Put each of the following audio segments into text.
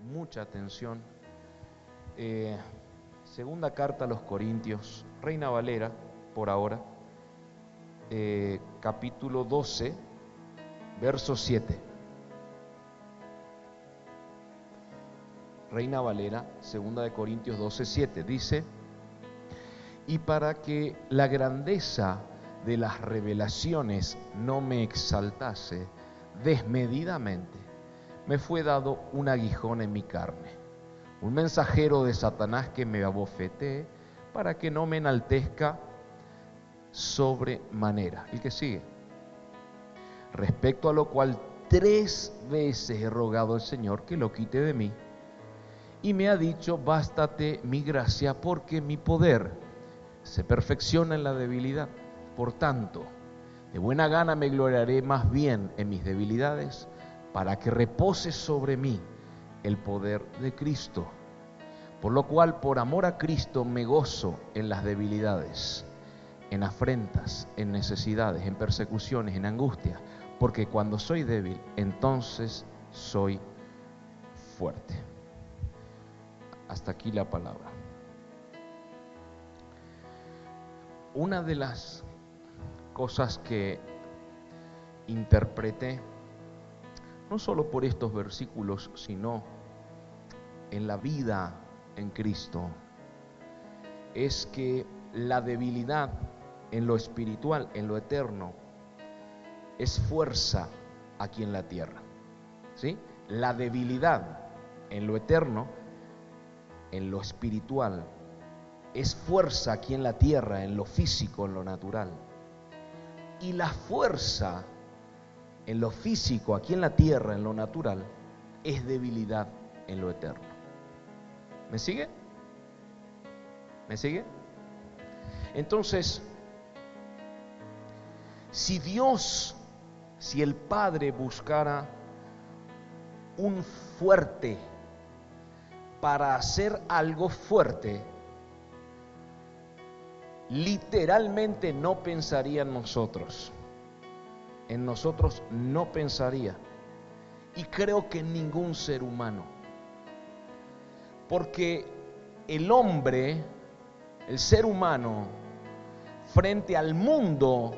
mucha atención. Eh, segunda carta a los Corintios, Reina Valera, por ahora, eh, capítulo 12, verso 7. Reina Valera, segunda de Corintios 12, 7, dice, y para que la grandeza de las revelaciones no me exaltase desmedidamente, me fue dado un aguijón en mi carne, un mensajero de Satanás que me abofetee para que no me enaltezca sobremanera. El que sigue. Respecto a lo cual tres veces he rogado al Señor que lo quite de mí. Y me ha dicho, bástate mi gracia porque mi poder se perfecciona en la debilidad. Por tanto, de buena gana me gloriaré más bien en mis debilidades para que repose sobre mí el poder de Cristo. Por lo cual, por amor a Cristo, me gozo en las debilidades, en afrentas, en necesidades, en persecuciones, en angustia, porque cuando soy débil, entonces soy fuerte. Hasta aquí la palabra. Una de las cosas que interpreté no solo por estos versículos, sino en la vida en Cristo, es que la debilidad en lo espiritual, en lo eterno, es fuerza aquí en la tierra. ¿Sí? La debilidad en lo eterno, en lo espiritual, es fuerza aquí en la tierra, en lo físico, en lo natural. Y la fuerza en lo físico, aquí en la tierra, en lo natural, es debilidad en lo eterno. ¿Me sigue? ¿Me sigue? Entonces, si Dios, si el Padre buscara un fuerte para hacer algo fuerte, literalmente no pensaría en nosotros en nosotros no pensaría. Y creo que ningún ser humano. Porque el hombre, el ser humano, frente al mundo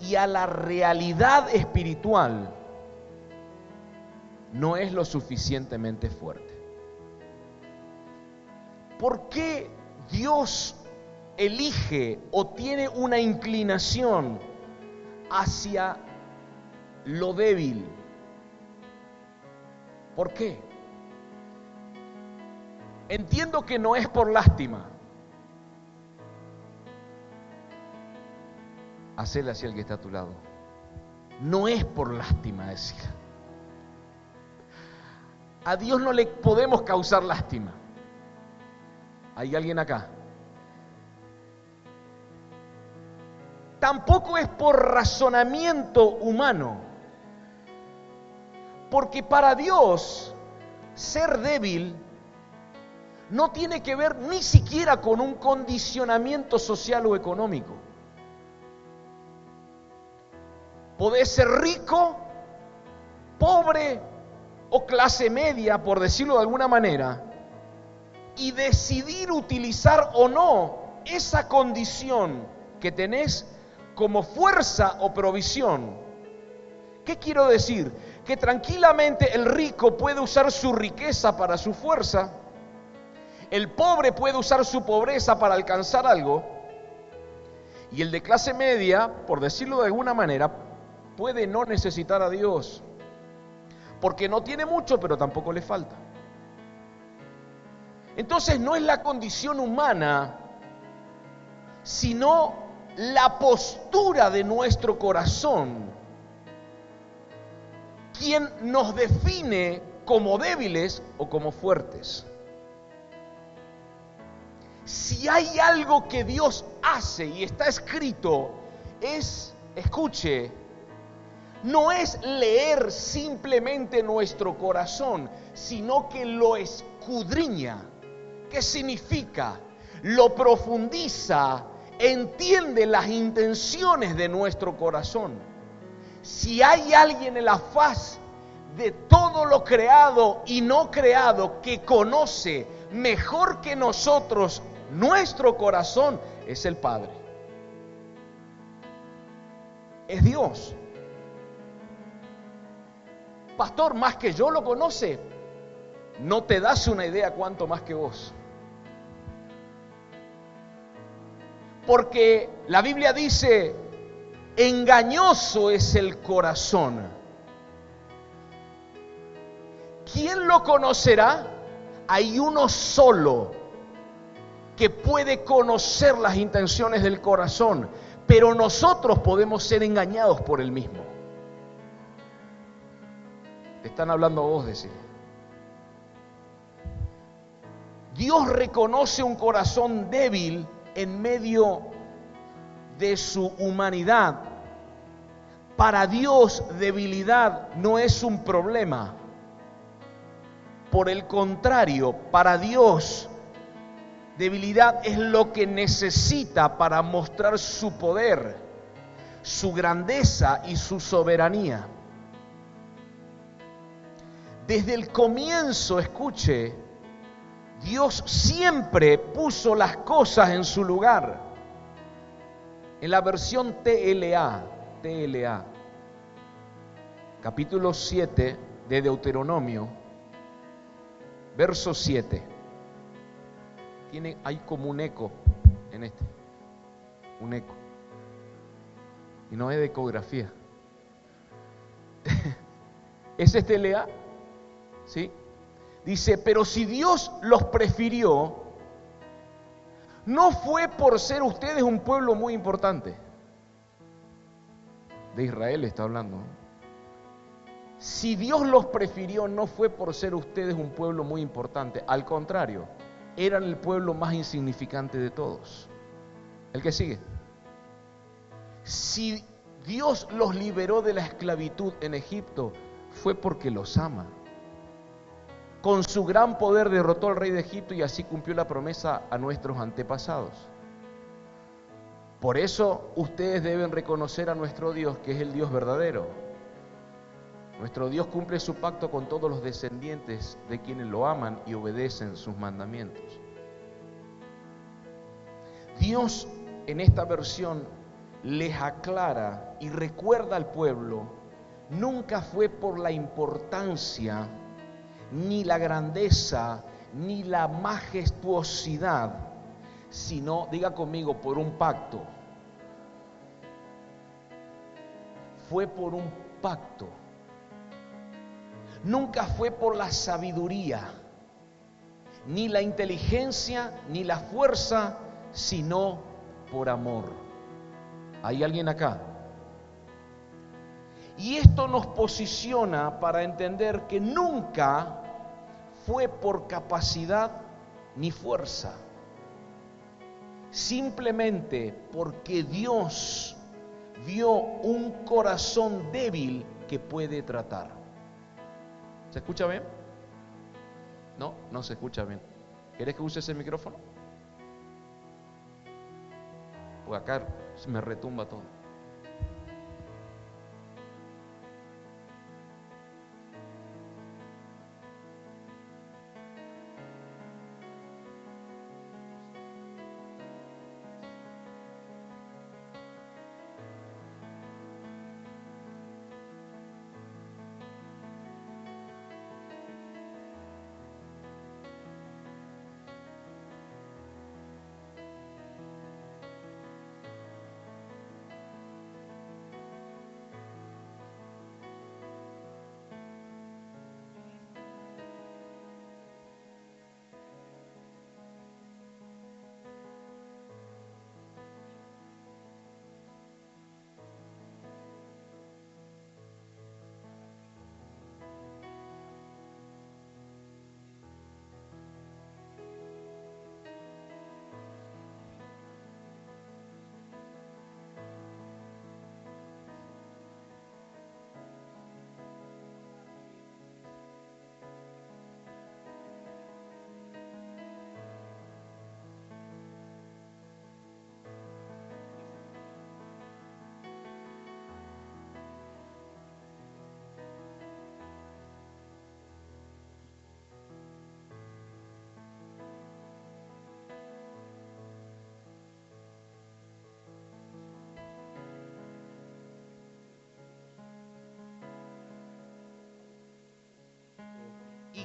y a la realidad espiritual, no es lo suficientemente fuerte. ¿Por qué Dios elige o tiene una inclinación hacia lo débil. ¿Por qué? Entiendo que no es por lástima. Hacele hacia el que está a tu lado. No es por lástima, decir. A Dios no le podemos causar lástima. ¿Hay alguien acá? Tampoco es por razonamiento humano. Porque para Dios ser débil no tiene que ver ni siquiera con un condicionamiento social o económico. Podés ser rico, pobre o clase media, por decirlo de alguna manera, y decidir utilizar o no esa condición que tenés como fuerza o provisión. ¿Qué quiero decir? Que tranquilamente el rico puede usar su riqueza para su fuerza, el pobre puede usar su pobreza para alcanzar algo, y el de clase media, por decirlo de alguna manera, puede no necesitar a Dios, porque no tiene mucho, pero tampoco le falta. Entonces no es la condición humana, sino la postura de nuestro corazón quien nos define como débiles o como fuertes. Si hay algo que Dios hace y está escrito, es, escuche, no es leer simplemente nuestro corazón, sino que lo escudriña. ¿Qué significa? Lo profundiza entiende las intenciones de nuestro corazón. Si hay alguien en la faz de todo lo creado y no creado, que conoce mejor que nosotros nuestro corazón, es el Padre. Es Dios. Pastor, más que yo lo conoce, no te das una idea cuánto más que vos. Porque la Biblia dice, engañoso es el corazón. ¿Quién lo conocerá? Hay uno solo que puede conocer las intenciones del corazón, pero nosotros podemos ser engañados por el mismo. Te están hablando vos, decir. Dios reconoce un corazón débil en medio de su humanidad. Para Dios debilidad no es un problema. Por el contrario, para Dios debilidad es lo que necesita para mostrar su poder, su grandeza y su soberanía. Desde el comienzo, escuche, Dios siempre puso las cosas en su lugar. En la versión TLA, TLA, capítulo 7 de Deuteronomio, verso 7. Tiene, hay como un eco en este, un eco. Y no es de ecografía. ¿Es este TLA? ¿Sí? Dice, pero si Dios los prefirió, no fue por ser ustedes un pueblo muy importante. De Israel está hablando. Si Dios los prefirió, no fue por ser ustedes un pueblo muy importante. Al contrario, eran el pueblo más insignificante de todos. El que sigue. Si Dios los liberó de la esclavitud en Egipto, fue porque los ama con su gran poder derrotó al rey de Egipto y así cumplió la promesa a nuestros antepasados. Por eso ustedes deben reconocer a nuestro Dios, que es el Dios verdadero. Nuestro Dios cumple su pacto con todos los descendientes de quienes lo aman y obedecen sus mandamientos. Dios en esta versión les aclara y recuerda al pueblo, nunca fue por la importancia ni la grandeza, ni la majestuosidad, sino, diga conmigo, por un pacto. Fue por un pacto. Nunca fue por la sabiduría, ni la inteligencia, ni la fuerza, sino por amor. ¿Hay alguien acá? Y esto nos posiciona para entender que nunca fue por capacidad ni fuerza, simplemente porque Dios vio un corazón débil que puede tratar. ¿Se escucha bien? No, no se escucha bien. ¿Quieres que use ese micrófono? Porque acá se me retumba todo.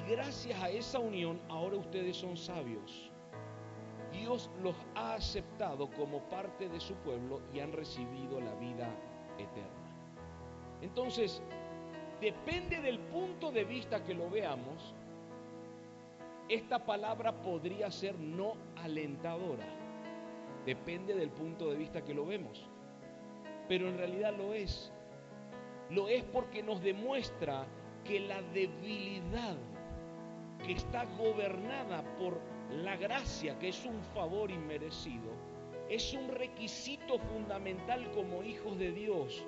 Gracias a esa unión ahora ustedes son sabios. Dios los ha aceptado como parte de su pueblo y han recibido la vida eterna. Entonces, depende del punto de vista que lo veamos, esta palabra podría ser no alentadora. Depende del punto de vista que lo vemos. Pero en realidad lo es. Lo es porque nos demuestra que la debilidad que está gobernada por la gracia, que es un favor inmerecido, es un requisito fundamental como hijos de Dios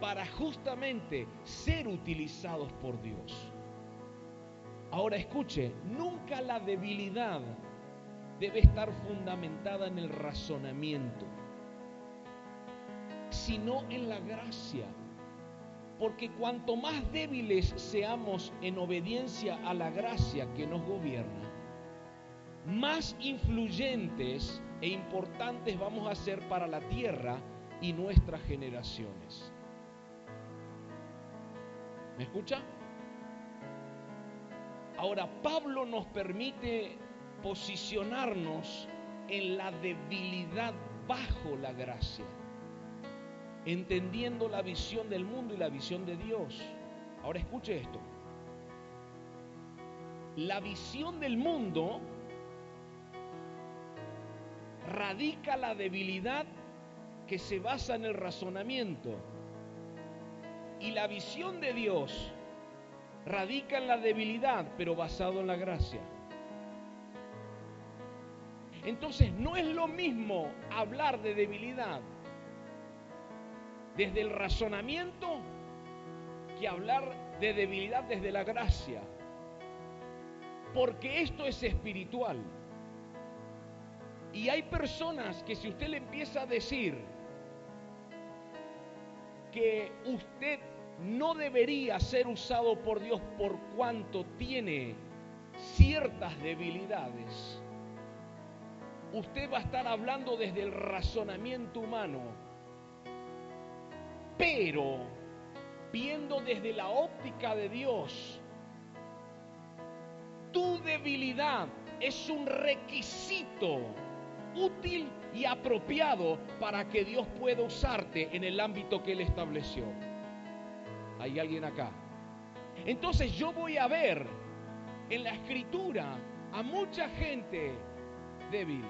para justamente ser utilizados por Dios. Ahora escuche, nunca la debilidad debe estar fundamentada en el razonamiento, sino en la gracia. Porque cuanto más débiles seamos en obediencia a la gracia que nos gobierna, más influyentes e importantes vamos a ser para la tierra y nuestras generaciones. ¿Me escucha? Ahora, Pablo nos permite posicionarnos en la debilidad bajo la gracia, entendiendo la visión del mundo y la visión de Dios. Ahora escuche esto. La visión del mundo radica la debilidad que se basa en el razonamiento. Y la visión de Dios radica en la debilidad, pero basado en la gracia. Entonces no es lo mismo hablar de debilidad desde el razonamiento que hablar de debilidad desde la gracia. Porque esto es espiritual. Y hay personas que si usted le empieza a decir que usted no debería ser usado por Dios por cuanto tiene ciertas debilidades. Usted va a estar hablando desde el razonamiento humano, pero viendo desde la óptica de Dios, tu debilidad es un requisito útil y apropiado para que Dios pueda usarte en el ámbito que Él estableció. ¿Hay alguien acá? Entonces yo voy a ver en la escritura a mucha gente débil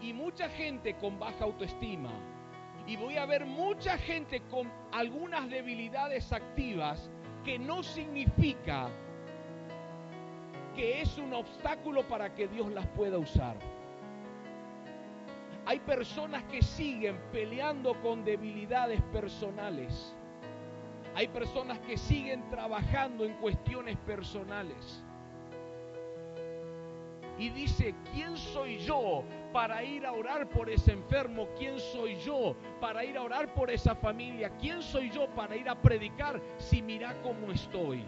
y mucha gente con baja autoestima y voy a ver mucha gente con algunas debilidades activas que no significa que es un obstáculo para que Dios las pueda usar. Hay personas que siguen peleando con debilidades personales hay personas que siguen trabajando en cuestiones personales. Y dice, ¿quién soy yo para ir a orar por ese enfermo? ¿Quién soy yo para ir a orar por esa familia? ¿Quién soy yo para ir a predicar si mira cómo estoy?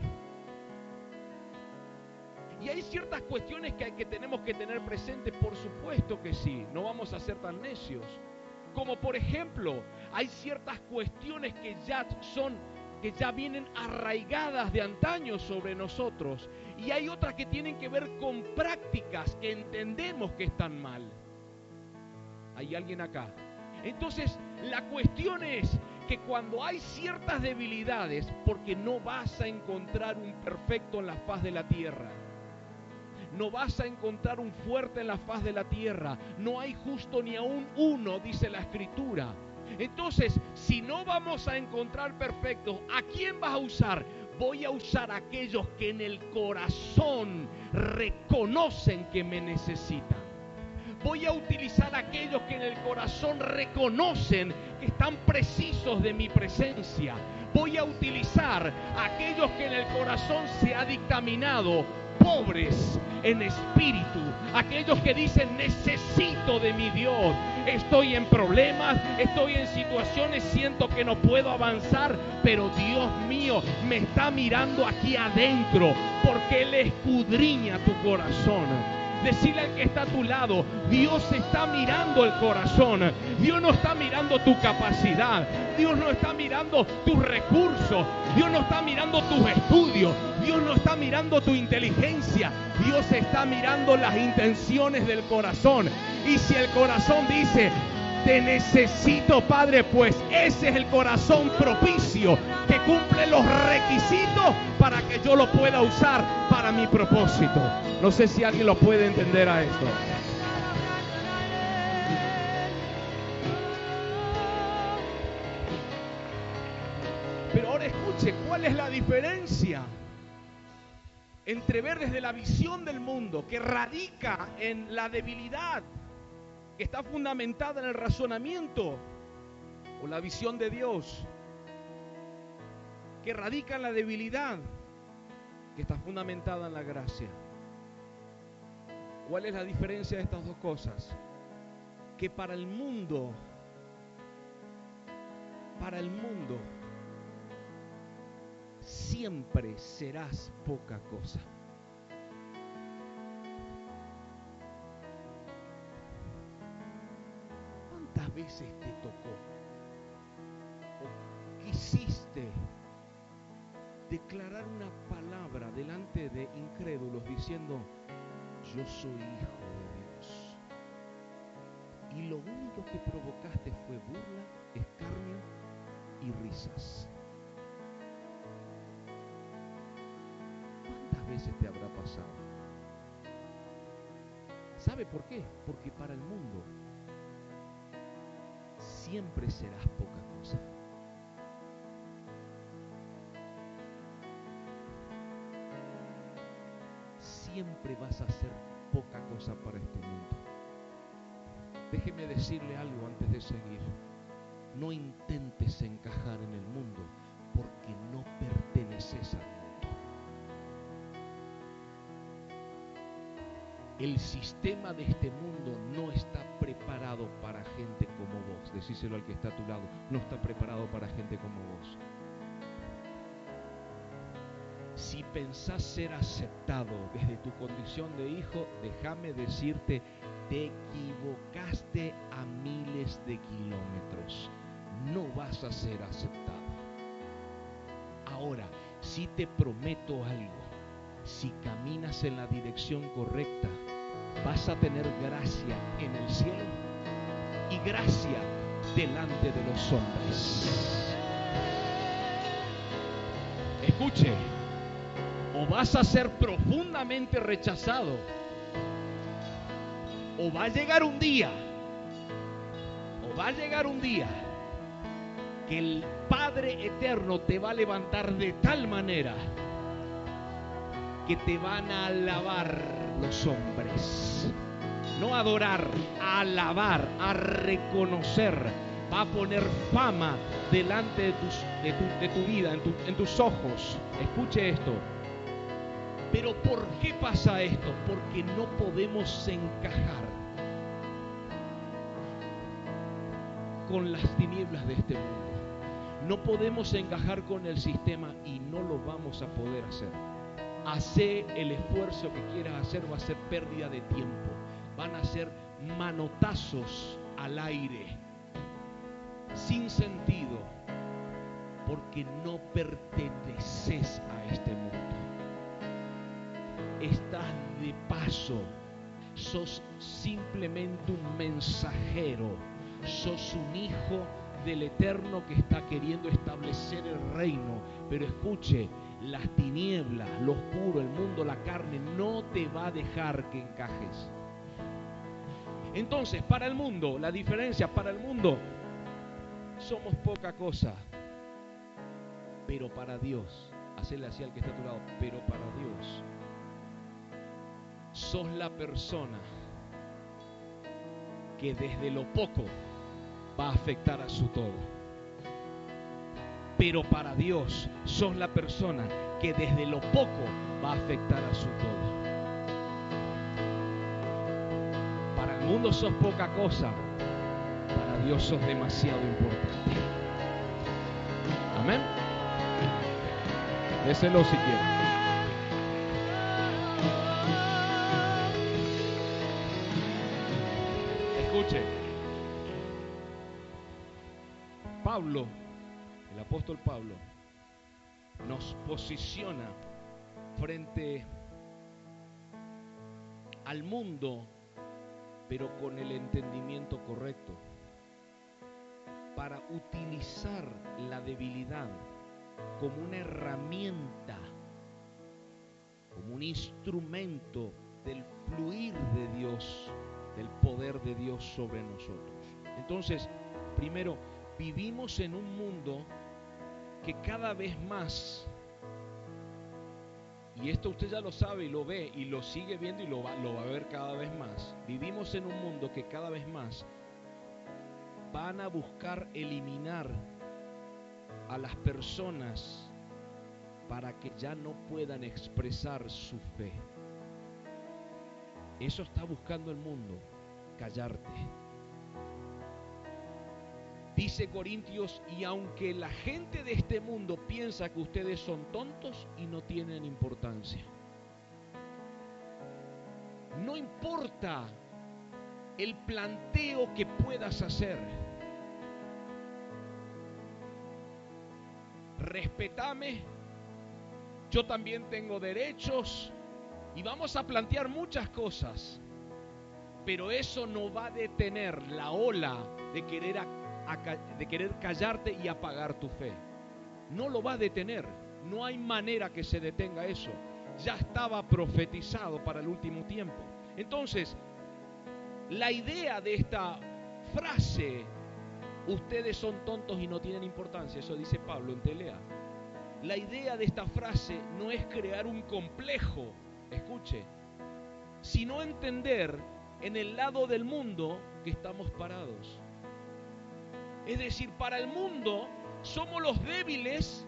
Y hay ciertas cuestiones que, que tenemos que tener presentes, por supuesto que sí, no vamos a ser tan necios. Como por ejemplo, hay ciertas cuestiones que ya son que ya vienen arraigadas de antaño sobre nosotros y hay otras que tienen que ver con prácticas que entendemos que están mal. ¿Hay alguien acá? Entonces, la cuestión es que cuando hay ciertas debilidades, porque no vas a encontrar un perfecto en la faz de la tierra, no vas a encontrar un fuerte en la faz de la tierra, no hay justo ni aún uno, dice la escritura. Entonces, si no vamos a encontrar perfectos, ¿a quién vas a usar? Voy a usar a aquellos que en el corazón reconocen que me necesitan. Voy a utilizar aquellos que en el corazón reconocen que están precisos de mi presencia. Voy a utilizar aquellos que en el corazón se ha dictaminado pobres en espíritu, aquellos que dicen necesito de mi Dios, estoy en problemas, estoy en situaciones, siento que no puedo avanzar, pero Dios mío me está mirando aquí adentro porque Él escudriña tu corazón. Decirle al que está a tu lado, Dios está mirando el corazón. Dios no está mirando tu capacidad. Dios no está mirando tus recursos. Dios no está mirando tus estudios. Dios no está mirando tu inteligencia, Dios está mirando las intenciones del corazón. Y si el corazón dice, te necesito, Padre, pues ese es el corazón propicio que cumple los requisitos para que yo lo pueda usar para mi propósito. No sé si alguien lo puede entender a esto. Pero ahora escuche, ¿cuál es la diferencia entre ver desde la visión del mundo que radica en la debilidad, que está fundamentada en el razonamiento, o la visión de Dios, que radica en la debilidad, que está fundamentada en la gracia? ¿Cuál es la diferencia de estas dos cosas? Que para el mundo, para el mundo, siempre serás poca cosa. ¿Cuántas veces te tocó o quisiste declarar una palabra delante de incrédulos diciendo, yo soy hijo de Dios? Y lo único que provocaste fue burla, escarnio y risas. ¿Cuántas veces te habrá pasado? ¿Sabe por qué? Porque para el mundo siempre serás poca cosa. Siempre vas a ser poca cosa para este mundo. Déjeme decirle algo antes de seguir. No intentes encajar en el mundo porque no perteneces al mundo. El sistema de este mundo no está preparado para gente como vos. Decíselo al que está a tu lado. No está preparado para gente como vos. Si pensás ser aceptado desde tu condición de hijo, déjame decirte, te equivocaste a miles de kilómetros. No vas a ser aceptado. Ahora, si te prometo algo, si caminas en la dirección correcta, vas a tener gracia en el cielo y gracia delante de los hombres. Escuche, o vas a ser profundamente rechazado, o va a llegar un día, o va a llegar un día que el Padre Eterno te va a levantar de tal manera que te van a alabar los hombres. No adorar, a alabar, a reconocer. Va a poner fama delante de, tu, vida, en, en tus ojos. Escuche esto. Pero ¿por qué pasa esto? Porque no podemos encajar con las tinieblas de este mundo. No podemos encajar con el sistema y no lo vamos a poder hacer. Hace el esfuerzo que quieras hacer, va a ser pérdida de tiempo. Van a ser manotazos al aire, sin sentido, porque no perteneces a este mundo. Estás de paso, sos simplemente un mensajero, sos un hijo del Eterno que está queriendo establecer el reino. Pero escuche, las tinieblas, lo oscuro, el mundo, la carne, no te va a dejar que encajes. Entonces, para el mundo, la diferencia, para el mundo, somos poca cosa. Pero para Dios, hacerle así al que está a tu lado, pero para Dios, sos la persona que desde lo poco va a afectar a su todo. Pero para Dios sos la persona que desde lo poco va a afectar a su todo. Para el mundo sos poca cosa, para Dios sos demasiado importante. Amén. Déselo si quiere. Pablo, el apóstol Pablo, nos posiciona frente al mundo, pero con el entendimiento correcto, para utilizar la debilidad como una herramienta, como un instrumento del fluir de Dios, del poder de Dios sobre nosotros. Entonces, primero, vivimos en un mundo que cada vez más, y esto usted ya lo sabe y lo ve y lo sigue viendo y lo va, lo va a ver cada vez más, vivimos en un mundo que cada vez más van a buscar eliminar a las personas para que ya no puedan expresar su fe. Eso está buscando el mundo, callarte. Dice Corintios, y aunque la gente de este mundo piensa que ustedes son tontos y no tienen importancia, no importa el planteo que puedas hacer, respetame, yo también tengo derechos y vamos a plantear muchas cosas, pero eso no va a detener la ola de querer, de querer callarte y apagar tu fe. No lo va a detener, no hay manera que se detenga eso. Ya estaba profetizado para el último tiempo. Entonces, la idea de esta frase ustedes son tontos y no tienen importancia, eso dice Pablo en Telea. La idea de esta frase no es crear un complejo, escuche, sino entender en el lado del mundo que estamos parados. Es decir, para el mundo somos los débiles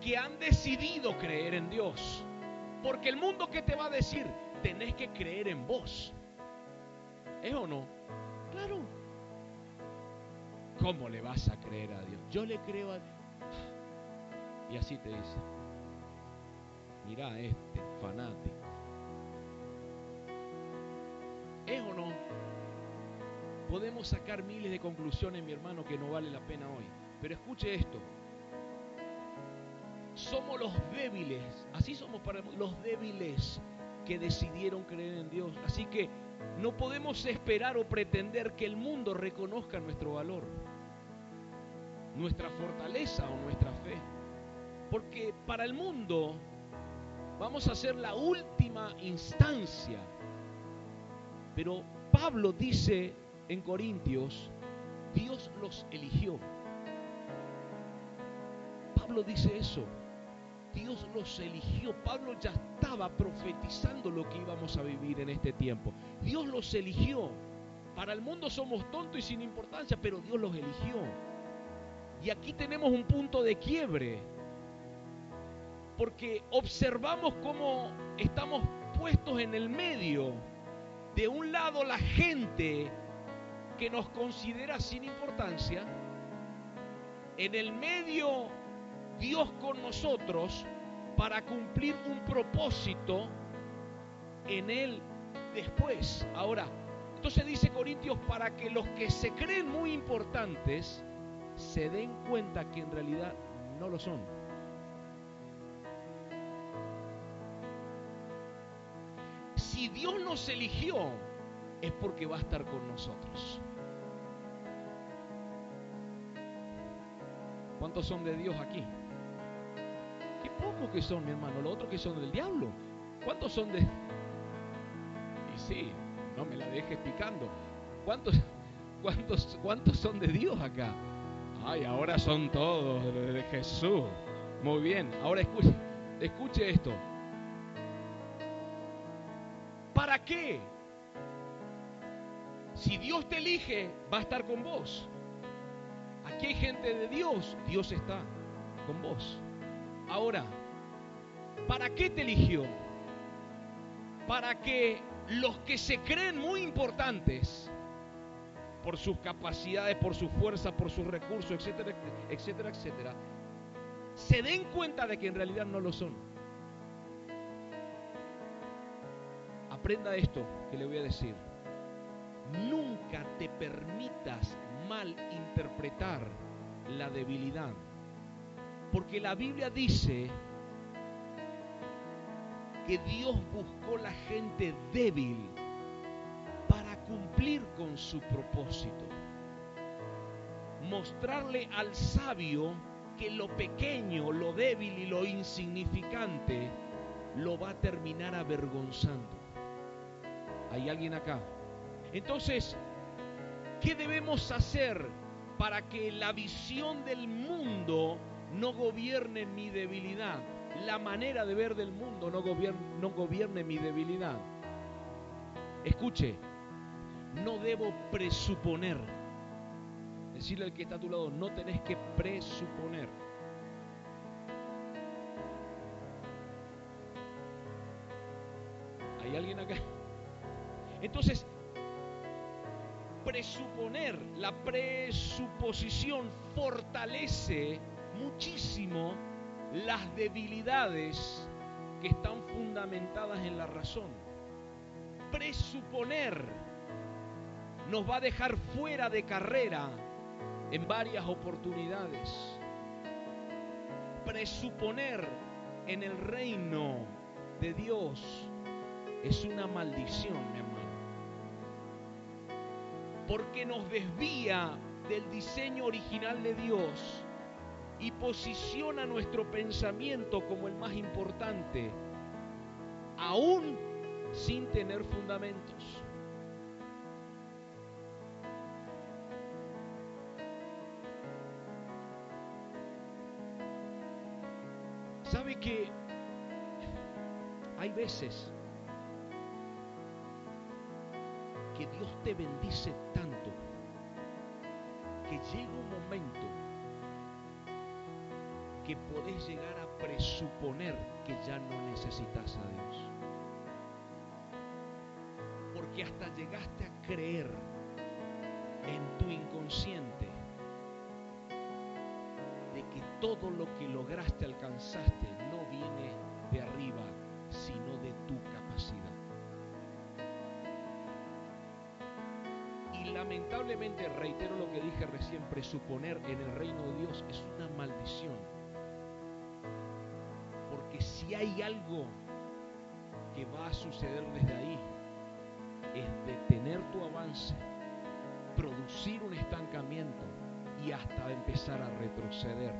que han decidido creer en Dios. Porque el mundo que te va a decir, tenés que creer en vos. ¿Es o no? Claro, ¿Cómo le vas a creer a Dios? Yo le creo a Dios. Y así te dice, mira este fanático. ¿Es o no? Podemos sacar miles de conclusiones, mi hermano, que no vale la pena hoy. Pero escuche esto. Somos los débiles, así somos para los débiles que decidieron creer en Dios. Así que no podemos esperar o pretender que el mundo reconozca nuestro valor nuestra fortaleza o nuestra fe. Porque para el mundo vamos a ser la última instancia. Pero Pablo dice en Corintios, Dios los eligió. Pablo dice eso. Dios los eligió. Pablo ya estaba profetizando lo que íbamos a vivir en este tiempo. Dios los eligió. Para el mundo somos tontos y sin importancia, pero Dios los eligió. Y aquí tenemos un punto de quiebre, porque observamos cómo estamos puestos en el medio. De un lado la gente que nos considera sin importancia, en el medio Dios con nosotros para cumplir un propósito en Él después. Ahora, entonces dice Corintios, para que los que se creen muy importantes, se den cuenta que en realidad no lo son. Si Dios nos eligió, es porque va a estar con nosotros. ¿Cuántos son de Dios aquí? Qué pocos que son, mi hermano. Los otros que son del diablo. ¿Cuántos son de.? Y sí, no me la dejes picando. ¿Cuántos, cuántos, cuántos son de Dios acá? Ay, ahora son todos de Jesús. Muy bien, ahora escuche, escuche esto. ¿Para qué? Si Dios te elige, va a estar con vos. Aquí hay gente de Dios, Dios está con vos. Ahora, ¿para qué te eligió? Para que los que se creen muy importantes, por sus capacidades, por su fuerza, por sus recursos, etcétera, etcétera, etcétera, se den cuenta de que en realidad no lo son. Aprenda esto que le voy a decir. Nunca te permitas mal interpretar la debilidad. Porque la Biblia dice que Dios buscó la gente débil para cumplir con su propósito. Mostrarle al sabio que lo pequeño, lo débil y lo insignificante lo va a terminar avergonzando. ¿Hay alguien acá? Entonces, ¿qué debemos hacer para que la visión del mundo no gobierne mi debilidad? La manera de ver del mundo no gobierne, mi debilidad. Escuche, no debo presuponer. Decirle al que está a tu lado, no tenés que presuponer. ¿Hay alguien acá? Entonces, presuponer, la presuposición fortalece muchísimo las debilidades que están fundamentadas en la razón. Presuponer nos va a dejar fuera de carrera en varias oportunidades. Presuponer en el reino de Dios es una maldición, mi hermano. Porque nos desvía del diseño original de Dios y posiciona nuestro pensamiento como el más importante, aún sin tener fundamentos. ¿Sabe que hay veces Dios te bendice tanto que llega un momento que podés llegar a presuponer que ya no necesitas a Dios. Porque hasta llegaste a creer en tu inconsciente de que todo lo que lograste, alcanzaste, lamentablemente, reitero lo que dije recién, presuponer en el reino de Dios es una maldición. Porque si hay algo que va a suceder desde ahí, es detener tu avance, producir un estancamiento y hasta empezar a retroceder,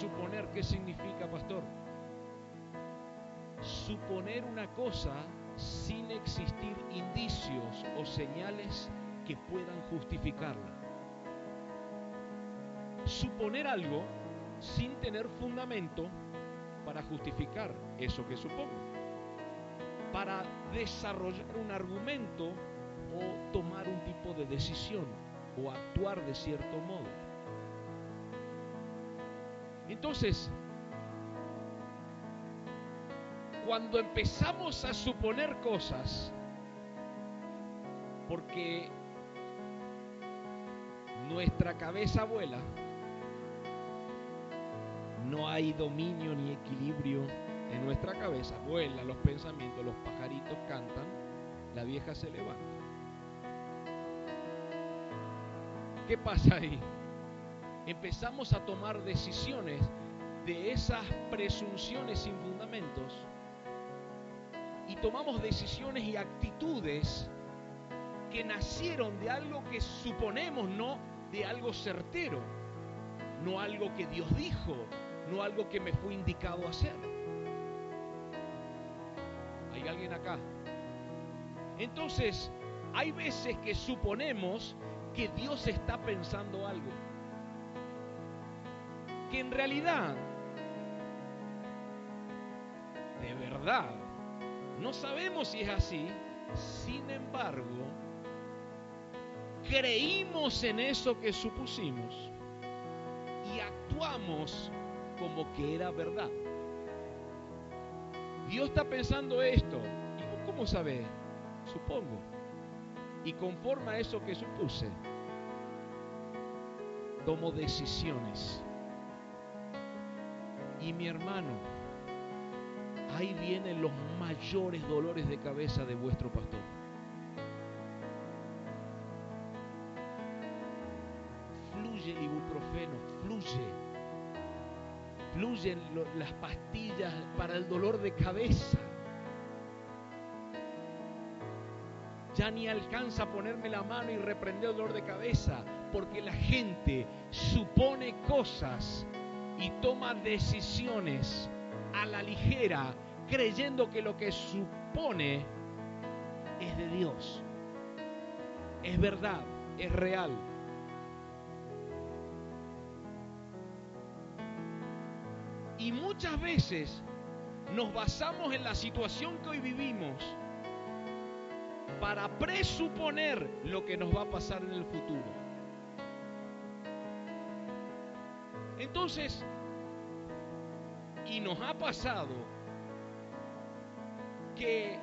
Presuponer, ¿qué significa, pastor? Suponer una cosa sin existir indicios o señales que puedan justificarla. Suponer algo sin tener fundamento para justificar eso que supongo. Para desarrollar un argumento o tomar un tipo de decisión o actuar de cierto modo. Entonces, cuando empezamos a suponer cosas, porque nuestra cabeza vuela, no hay dominio ni equilibrio en nuestra cabeza, vuelan los pensamientos, los pajaritos cantan, la vieja se levanta. ¿Qué pasa ahí? Empezamos a tomar decisiones de esas presunciones sin fundamentos y tomamos decisiones y actitudes que nacieron de algo que suponemos, no de algo certero, no algo que Dios dijo, no algo que me fue indicado hacer. ¿Hay alguien acá? Entonces, hay veces que suponemos que Dios está pensando algo. Que en realidad, de verdad, no sabemos si es así. Sin embargo, creímos en eso que supusimos y actuamos como que era verdad. Dios está pensando esto. ¿Y cómo sabés? Supongo. Y conforme a eso que supuse, tomo decisiones. Y mi hermano, ahí vienen los mayores dolores de cabeza de vuestro pastor. Fluye ibuprofeno, fluye. Fluyen las pastillas para el dolor de cabeza. Ya ni alcanza a ponerme la mano y reprender el dolor de cabeza, porque la gente supone cosas y toma decisiones a la ligera, creyendo que lo que supone es de Dios. Es verdad, es real. Y muchas veces nos basamos en la situación que hoy vivimos para presuponer lo que nos va a pasar en el futuro. Entonces, y nos ha pasado que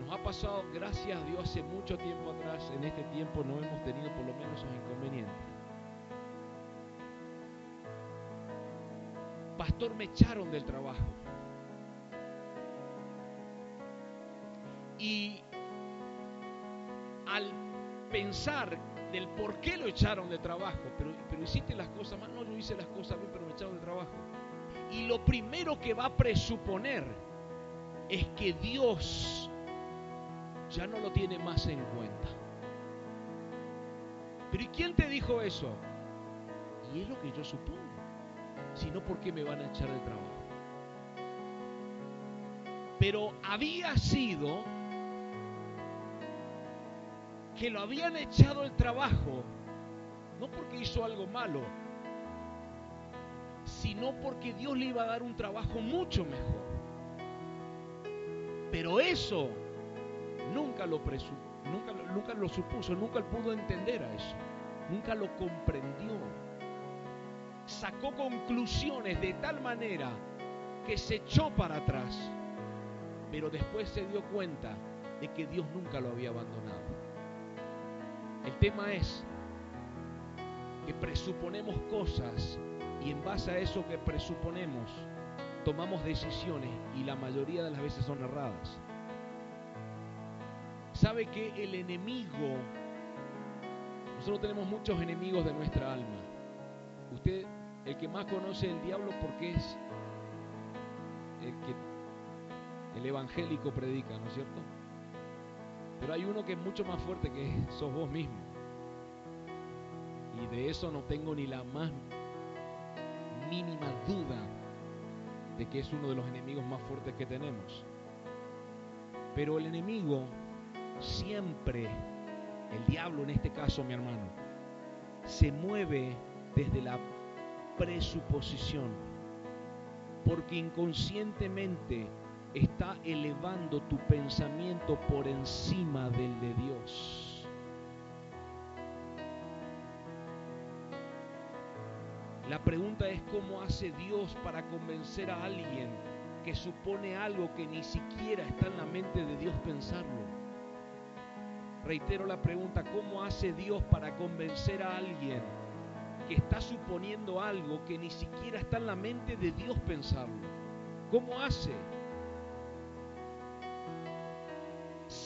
nos ha pasado, gracias a Dios, hace mucho tiempo atrás, en este tiempo no hemos tenido por lo menos esos inconvenientes. Pastor, me echaron del trabajo. Y al pensar del por qué lo echaron de trabajo, pero, pero hiciste las cosas mal, no, yo hice las cosas bien, pero me echaron de trabajo. Y lo primero que va a presuponer es que Dios ya no lo tiene más en cuenta. Pero ¿y quién te dijo eso? Y es lo que yo supongo. Si no, ¿por qué me van a echar de trabajo? Pero había sido que lo habían echado el trabajo, no porque hizo algo malo, sino porque Dios le iba a dar un trabajo mucho mejor. Pero eso nunca lo, nunca, nunca lo supuso, nunca pudo entender a eso, nunca lo comprendió. Sacó conclusiones de tal manera que se echó para atrás, pero después se dio cuenta de que Dios nunca lo había abandonado. El tema es que presuponemos cosas y en base a eso que presuponemos tomamos decisiones y la mayoría de las veces son erradas. ¿Sabe que el enemigo, nosotros tenemos muchos enemigos de nuestra alma? Usted, el que más conoce el diablo porque es el que el evangélico predica, ¿no es cierto? Pero hay uno que es mucho más fuerte que sos vos mismo. Y de eso no tengo ni la más mínima duda de que es uno de los enemigos más fuertes que tenemos. Pero el enemigo siempre, el diablo en este caso, mi hermano, se mueve desde la presuposición. Porque inconscientemente está elevando tu pensamiento por encima del de Dios. La pregunta es cómo hace Dios para convencer a alguien que supone algo que ni siquiera está en la mente de Dios pensarlo. Reitero la pregunta, ¿cómo hace Dios para convencer a alguien que está suponiendo algo que ni siquiera está en la mente de Dios pensarlo? ¿Cómo hace?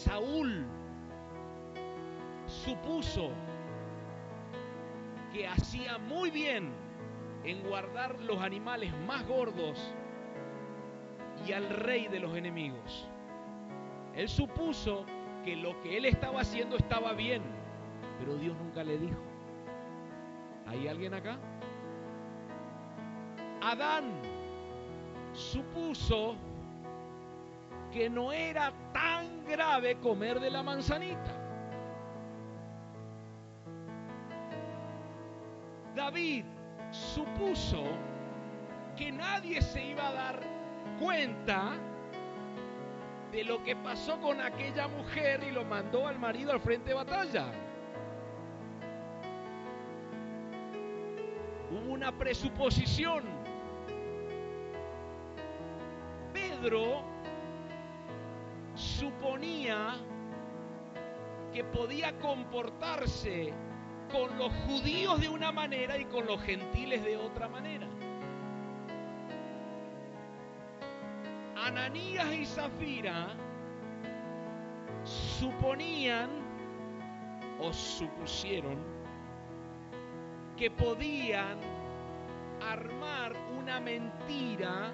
Saúl supuso que hacía muy bien en guardar los animales más gordos y al rey de los enemigos. Él supuso que lo que él estaba haciendo estaba bien, pero Dios nunca le dijo. ¿Hay alguien acá? Adán supuso que no era tan grave comer de la manzanita. David supuso que nadie se iba a dar cuenta de lo que pasó con aquella mujer y lo mandó al marido al frente de batalla. Hubo una presuposición. Pedro suponía que podía comportarse con los judíos de una manera y con los gentiles de otra manera. Ananías y Zafira suponían o supusieron que podían armar una mentira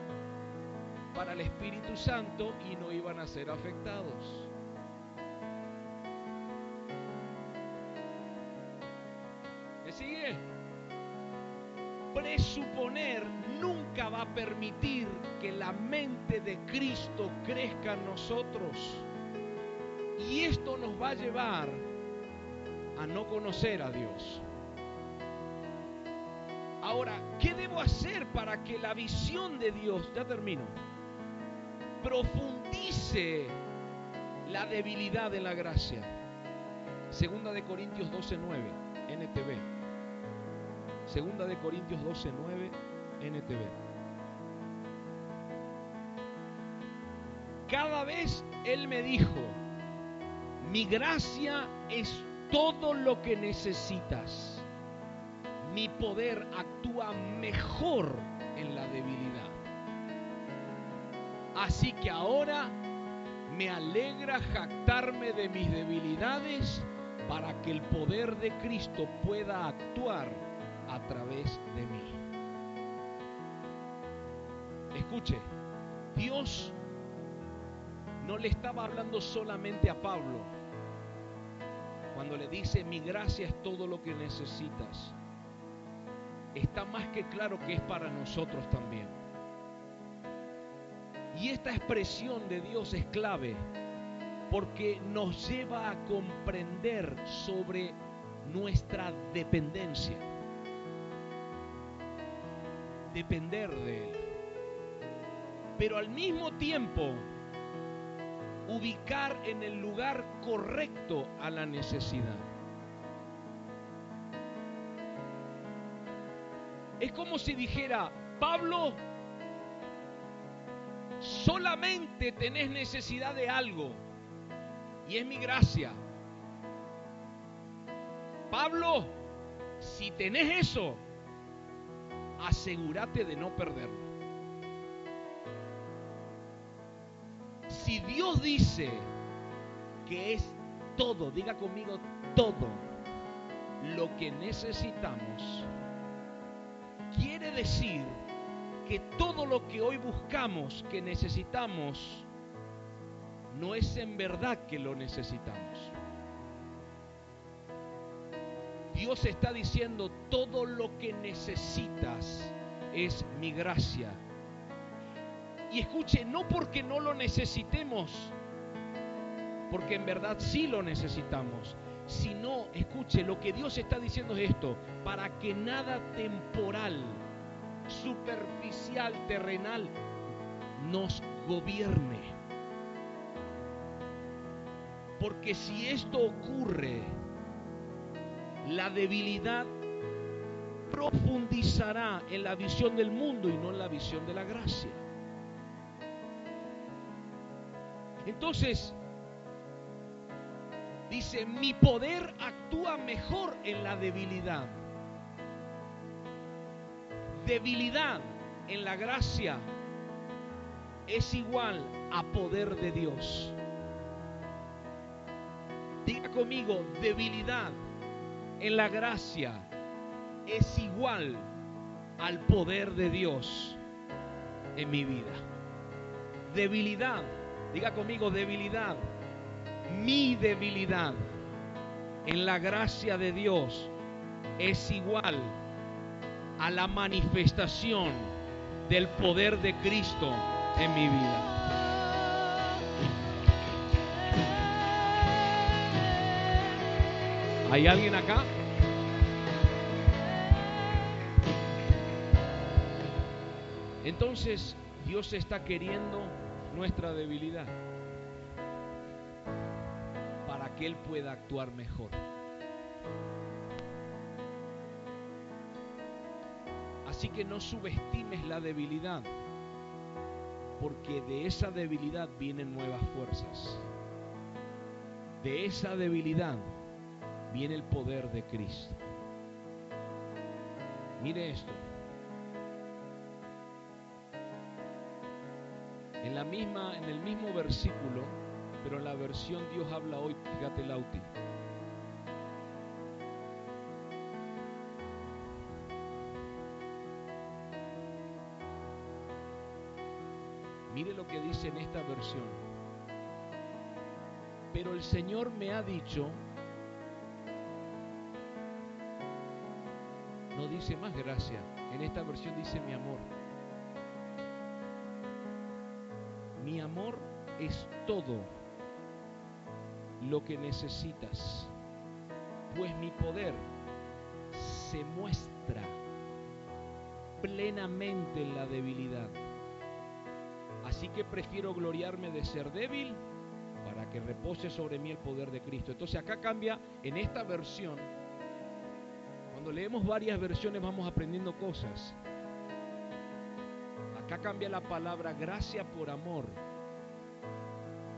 para el Espíritu Santo y no iban a ser afectados. ¿Me sigue? Presuponer nunca va a permitir que la mente de Cristo crezca en nosotros. Y esto nos va a llevar a no conocer a Dios. Ahora, ¿qué debo hacer para que la visión de Dios, ya termino, profundice la debilidad de la gracia? Segunda de Corintios 12:9, NTV. Segunda de Corintios 12:9, NTV. Cada vez Él me dijo, mi gracia es todo lo que necesitas mi poder actúa mejor en la debilidad. Así que ahora me alegra jactarme de mis debilidades para que el poder de Cristo pueda actuar a través de mí. Escuche, Dios no le estaba hablando solamente a Pablo cuando le dice, mi gracia es todo lo que necesitas está más que claro que es para nosotros también. Y esta expresión de Dios es clave porque nos lleva a comprender sobre nuestra dependencia. Depender de Él. Pero al mismo tiempo, ubicar en el lugar correcto a la necesidad. Es como si dijera, Pablo, solamente tenés necesidad de algo y es mi gracia. Pablo, si tenés eso, asegúrate de no perderlo. Si Dios dice que es todo, diga conmigo todo lo que necesitamos, quiere decir que todo lo que hoy buscamos, que necesitamos, no es en verdad que lo necesitamos. Dios está diciendo, todo lo que necesitas es mi gracia. Y escuche, no porque no lo necesitemos, porque en verdad sí lo necesitamos, sino, escuche, lo que Dios está diciendo es esto, para que nada temporal, superficial, terrenal, nos gobierne. Porque si esto ocurre, la debilidad profundizará en la visión del mundo y no en la visión de la gracia. Entonces, Dice, mi poder actúa mejor en la debilidad. Debilidad en la gracia es igual a poder de Dios. Diga conmigo, debilidad en la gracia es igual al poder de Dios en mi vida. Debilidad, diga conmigo, debilidad mi debilidad en la gracia de Dios es igual a la manifestación del poder de Cristo en mi vida. ¿Hay alguien acá? Entonces Dios está queriendo nuestra debilidad que Él pueda actuar mejor. Así que no subestimes la debilidad, porque de esa debilidad vienen nuevas fuerzas. De esa debilidad viene el poder de Cristo. Mire esto. En la misma, en el mismo versículo, pero en la versión Dios habla hoy, fíjate Lauti. Mire lo que dice en esta versión. Pero el Señor me ha dicho, no dice más gracia, en esta versión dice mi amor. Mi amor es todo lo que necesitas, pues mi poder se muestra plenamente en la debilidad. Así que prefiero gloriarme de ser débil para que repose sobre mí el poder de Cristo. Entonces acá cambia en esta versión. Cuando leemos varias versiones vamos aprendiendo cosas. Acá cambia la palabra gracia por amor.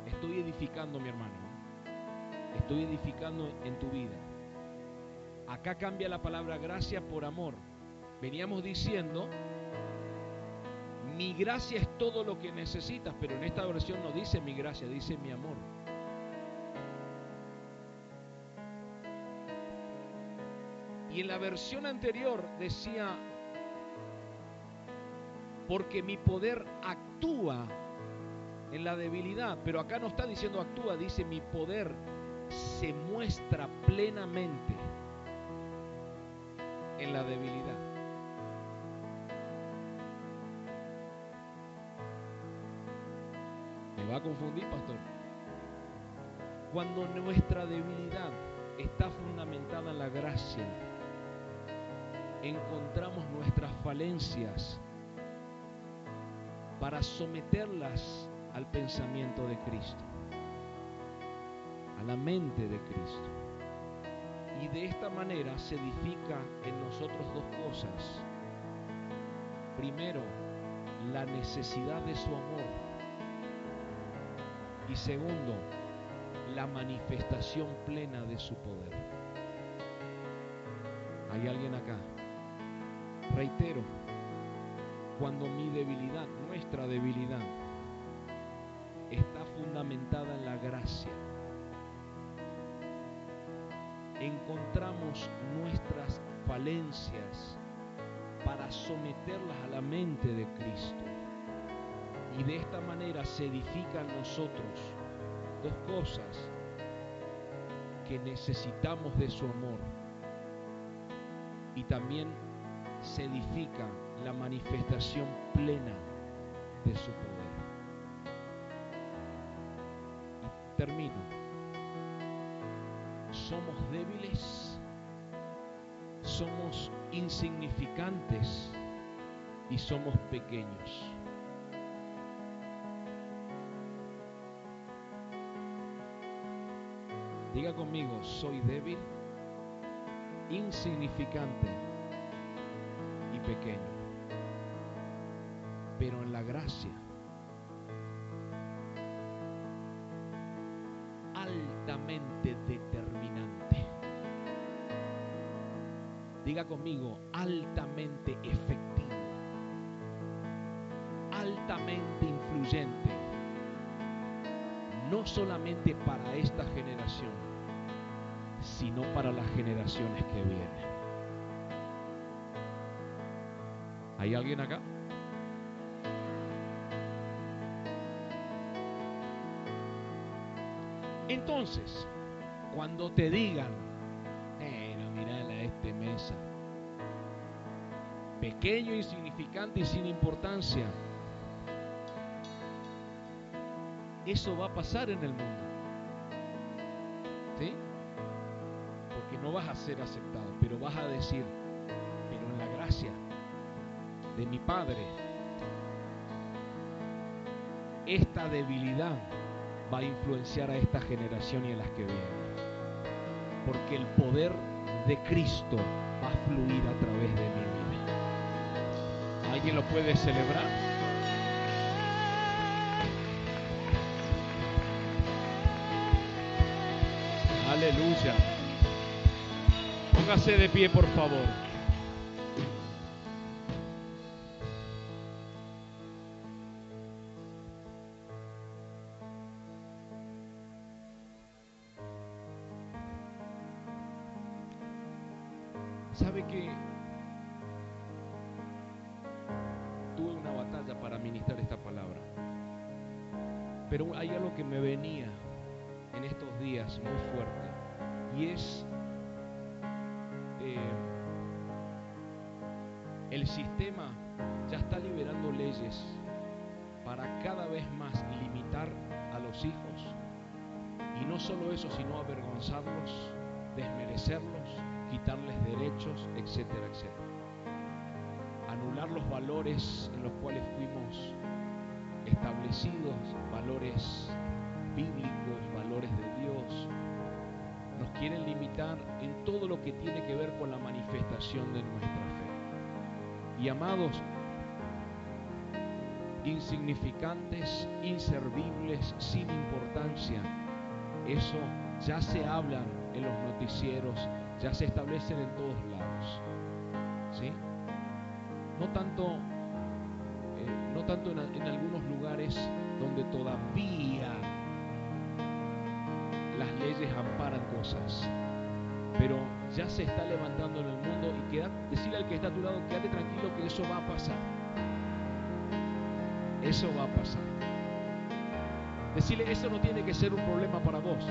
Estoy edificando, mi hermano. Estoy edificando en tu vida. Acá cambia la palabra gracia por amor. Veníamos diciendo mi gracia es todo lo que necesitas, pero en esta versión no dice mi gracia, dice mi amor. Y en la versión anterior decía, porque mi poder actúa en la debilidad, pero acá no está diciendo actúa, dice mi poder se muestra plenamente en la debilidad. Va a confundir, pastor. Cuando nuestra debilidad está fundamentada en la gracia, encontramos nuestras falencias para someterlas al pensamiento de Cristo, a la mente de Cristo. Y de esta manera se edifica en nosotros dos cosas. Primero, la necesidad de su amor y segundo, la manifestación plena de su poder. ¿Hay alguien acá? Reitero, cuando mi debilidad, nuestra debilidad, está fundamentada en la gracia, encontramos nuestras falencias para someterlas a la mente de Cristo y de esta manera se edifican nosotros dos cosas que necesitamos de su amor y también se edifica la manifestación plena de su poder. Y termino. Somos débiles, somos insignificantes y somos pequeños. Diga conmigo, soy débil, insignificante y pequeño. Pero en la gracia, altamente determinante. Diga conmigo, altamente efectivo, altamente influyente no solamente para esta generación, sino para las generaciones que vienen. ¿Hay alguien acá? Entonces, cuando te digan, pero mira a este mesa, pequeño, insignificante y sin importancia, eso va a pasar en el mundo. ¿Sí? Porque no vas a ser aceptado, pero vas a decir, pero en la gracia de mi Padre, esta debilidad va a influenciar a esta generación y a las que vienen. Porque el poder de Cristo va a fluir a través de mi vida. ¿Alguien lo puede celebrar? Aleluya. Póngase de pie, por favor. El sistema ya está liberando leyes para cada vez más limitar a los hijos y no solo eso, sino avergonzarlos, desmerecerlos, quitarles derechos, etcétera, etcétera. Anular los valores en los cuales fuimos establecidos, valores bíblicos, valores de Dios. Nos quieren limitar en todo lo que tiene que ver con la manifestación de nuestra. Y amados, insignificantes, inservibles, sin importancia, eso ya se hablan en los noticieros, ya se establecen en todos lados. ¿Sí? No tanto, eh, no tanto en, en algunos lugares donde todavía las leyes amparan cosas, pero ya se está levantando en el mundo y queda, decirle al que está a tu lado, quédate tranquilo que eso va a pasar. Eso va a pasar. Decirle, eso no tiene que ser un problema para vos.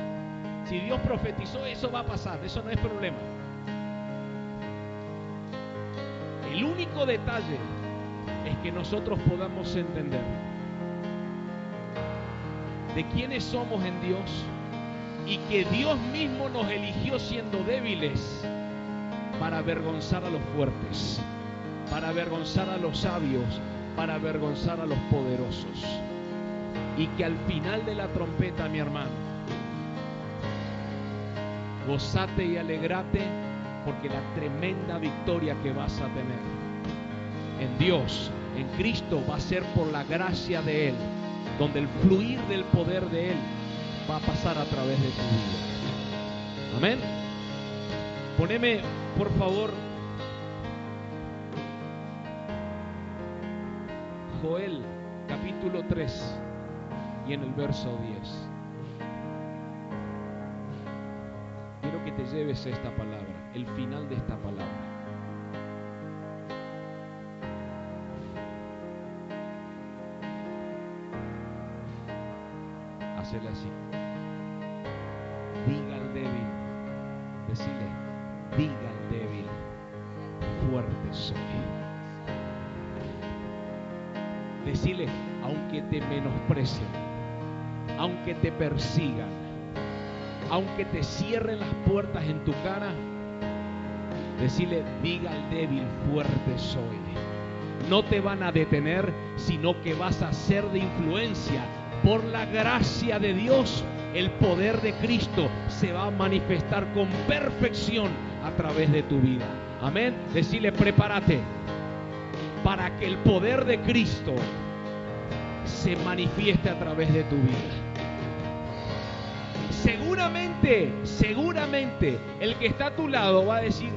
Si Dios profetizó, eso va a pasar, eso no es problema. El único detalle es que nosotros podamos entender de quiénes somos en Dios y que Dios mismo nos eligió siendo débiles para avergonzar a los fuertes, para avergonzar a los sabios, para avergonzar a los poderosos. Y que al final de la trompeta, mi hermano, gozate y alegrate porque la tremenda victoria que vas a tener en Dios, en Cristo, va a ser por la gracia de Él, donde el fluir del poder de Él va a pasar a través de tu vida. Amén. Poneme, por favor, Joel capítulo 3 y en el verso 10. Quiero que te lleves esta palabra, el final de esta palabra. Persigan, aunque te cierren las puertas en tu cara, decirle, diga al débil, fuerte soy. No te van a detener, sino que vas a ser de influencia. Por la gracia de Dios, el poder de Cristo se va a manifestar con perfección a través de tu vida. Amén. Decirle, prepárate para que el poder de Cristo se manifieste a través de tu vida. Seguramente, seguramente, el que está a tu lado va a decir,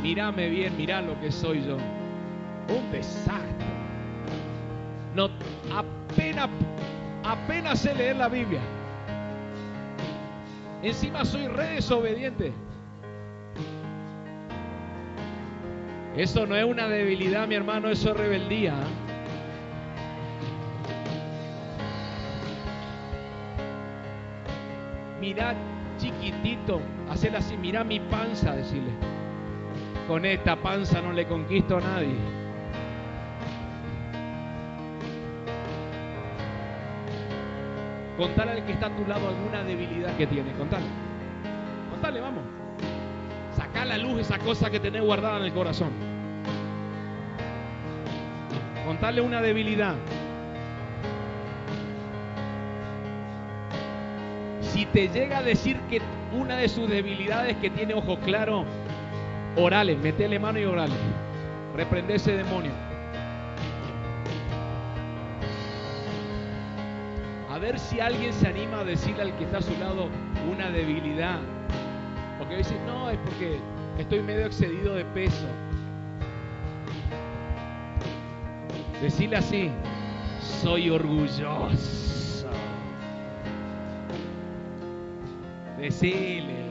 mírame bien, mira lo que soy yo. Un desastre. No, apenas, apenas sé leer la Biblia. Encima soy re desobediente. Eso no es una debilidad, mi hermano, eso es rebeldía. Mirá chiquitito, hacerle así, mirá mi panza, decirle. Con esta panza no le conquisto a nadie. Contale al que está a tu lado alguna debilidad que tiene. Contale. Contale, vamos. Saca a la luz esa cosa que tenés guardada en el corazón. Contale una debilidad. Si te llega a decir que una de sus debilidades que tiene ojo claro, orale, metele mano y orale. Reprende ese demonio. A ver si alguien se anima a decirle al que está a su lado una debilidad. Porque dice, no, es porque estoy medio excedido de peso. Decirle así, soy orgulloso. Decirle,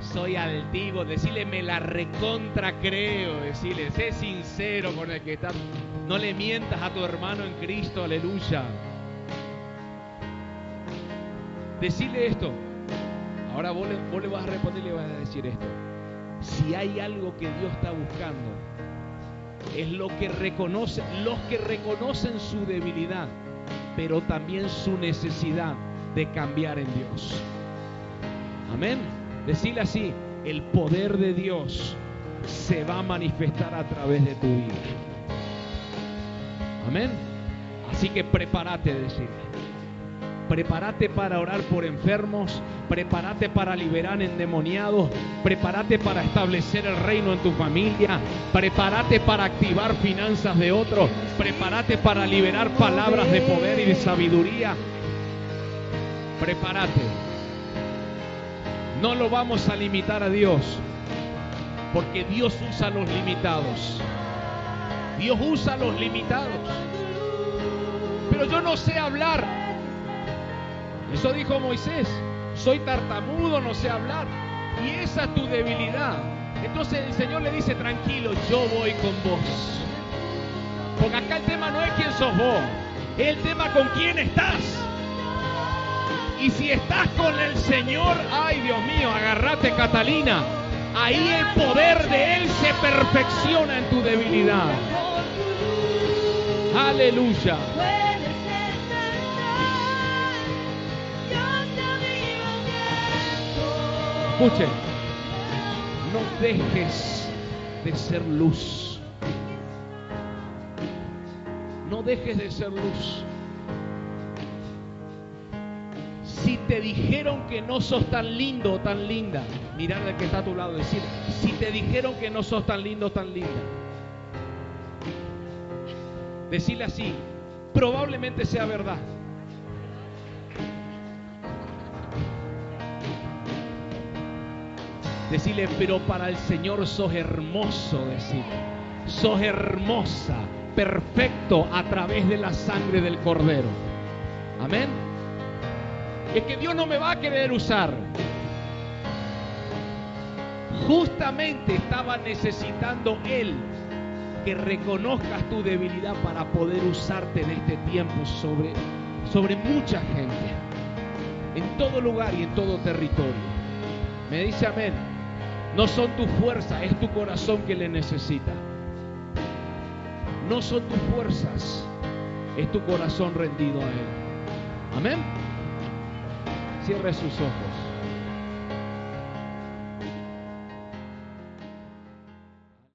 soy altivo, decirle me la recontra creo, decirle, sé sincero con el que está. No le mientas a tu hermano en Cristo, aleluya. Decirle esto. Ahora vos le vas a responder y le vas a decir esto. Si hay algo que Dios está buscando, es lo que reconoce, los que reconocen su debilidad, pero también su necesidad de cambiar en Dios. Amén. Decirle así, el poder de Dios se va a manifestar a través de tu vida. Amén. Así que prepárate, decirle. Prepárate para orar por enfermos, prepárate para liberar endemoniados, prepárate para establecer el reino en tu familia, prepárate para activar finanzas de otros, prepárate para liberar palabras de poder y de sabiduría. Prepárate. No lo vamos a limitar a Dios, porque Dios usa los limitados. Dios usa los limitados. Pero yo no sé hablar. Eso dijo Moisés. Soy tartamudo, no sé hablar. Y esa es tu debilidad. Entonces el Señor le dice, tranquilo, yo voy con vos. Porque acá el tema no es quién sos vos. Es el tema con quién estás. Y si estás con el Señor, ay Dios mío, agárrate Catalina. Ahí el poder de Él se perfecciona en tu debilidad. Aleluya. Escuchen, no dejes de ser luz. No dejes de ser luz. Si te dijeron que no sos tan lindo o tan linda, mirar al que está a tu lado, decir, si te dijeron que no sos tan lindo o tan linda, decirle así, probablemente sea verdad. Decirle, pero para el Señor sos hermoso, decirle. Sos hermosa, perfecto a través de la sangre del Cordero. Amén. Es que Dios no me va a querer usar. Justamente estaba necesitando Él que reconozcas tu debilidad para poder usarte en este tiempo sobre, sobre mucha gente, en todo lugar y en todo territorio. Me dice amén. No son tu fuerza, es tu corazón que le necesita. No son tus fuerzas, es tu corazón rendido a Él. Amén. Cierre sus ojos.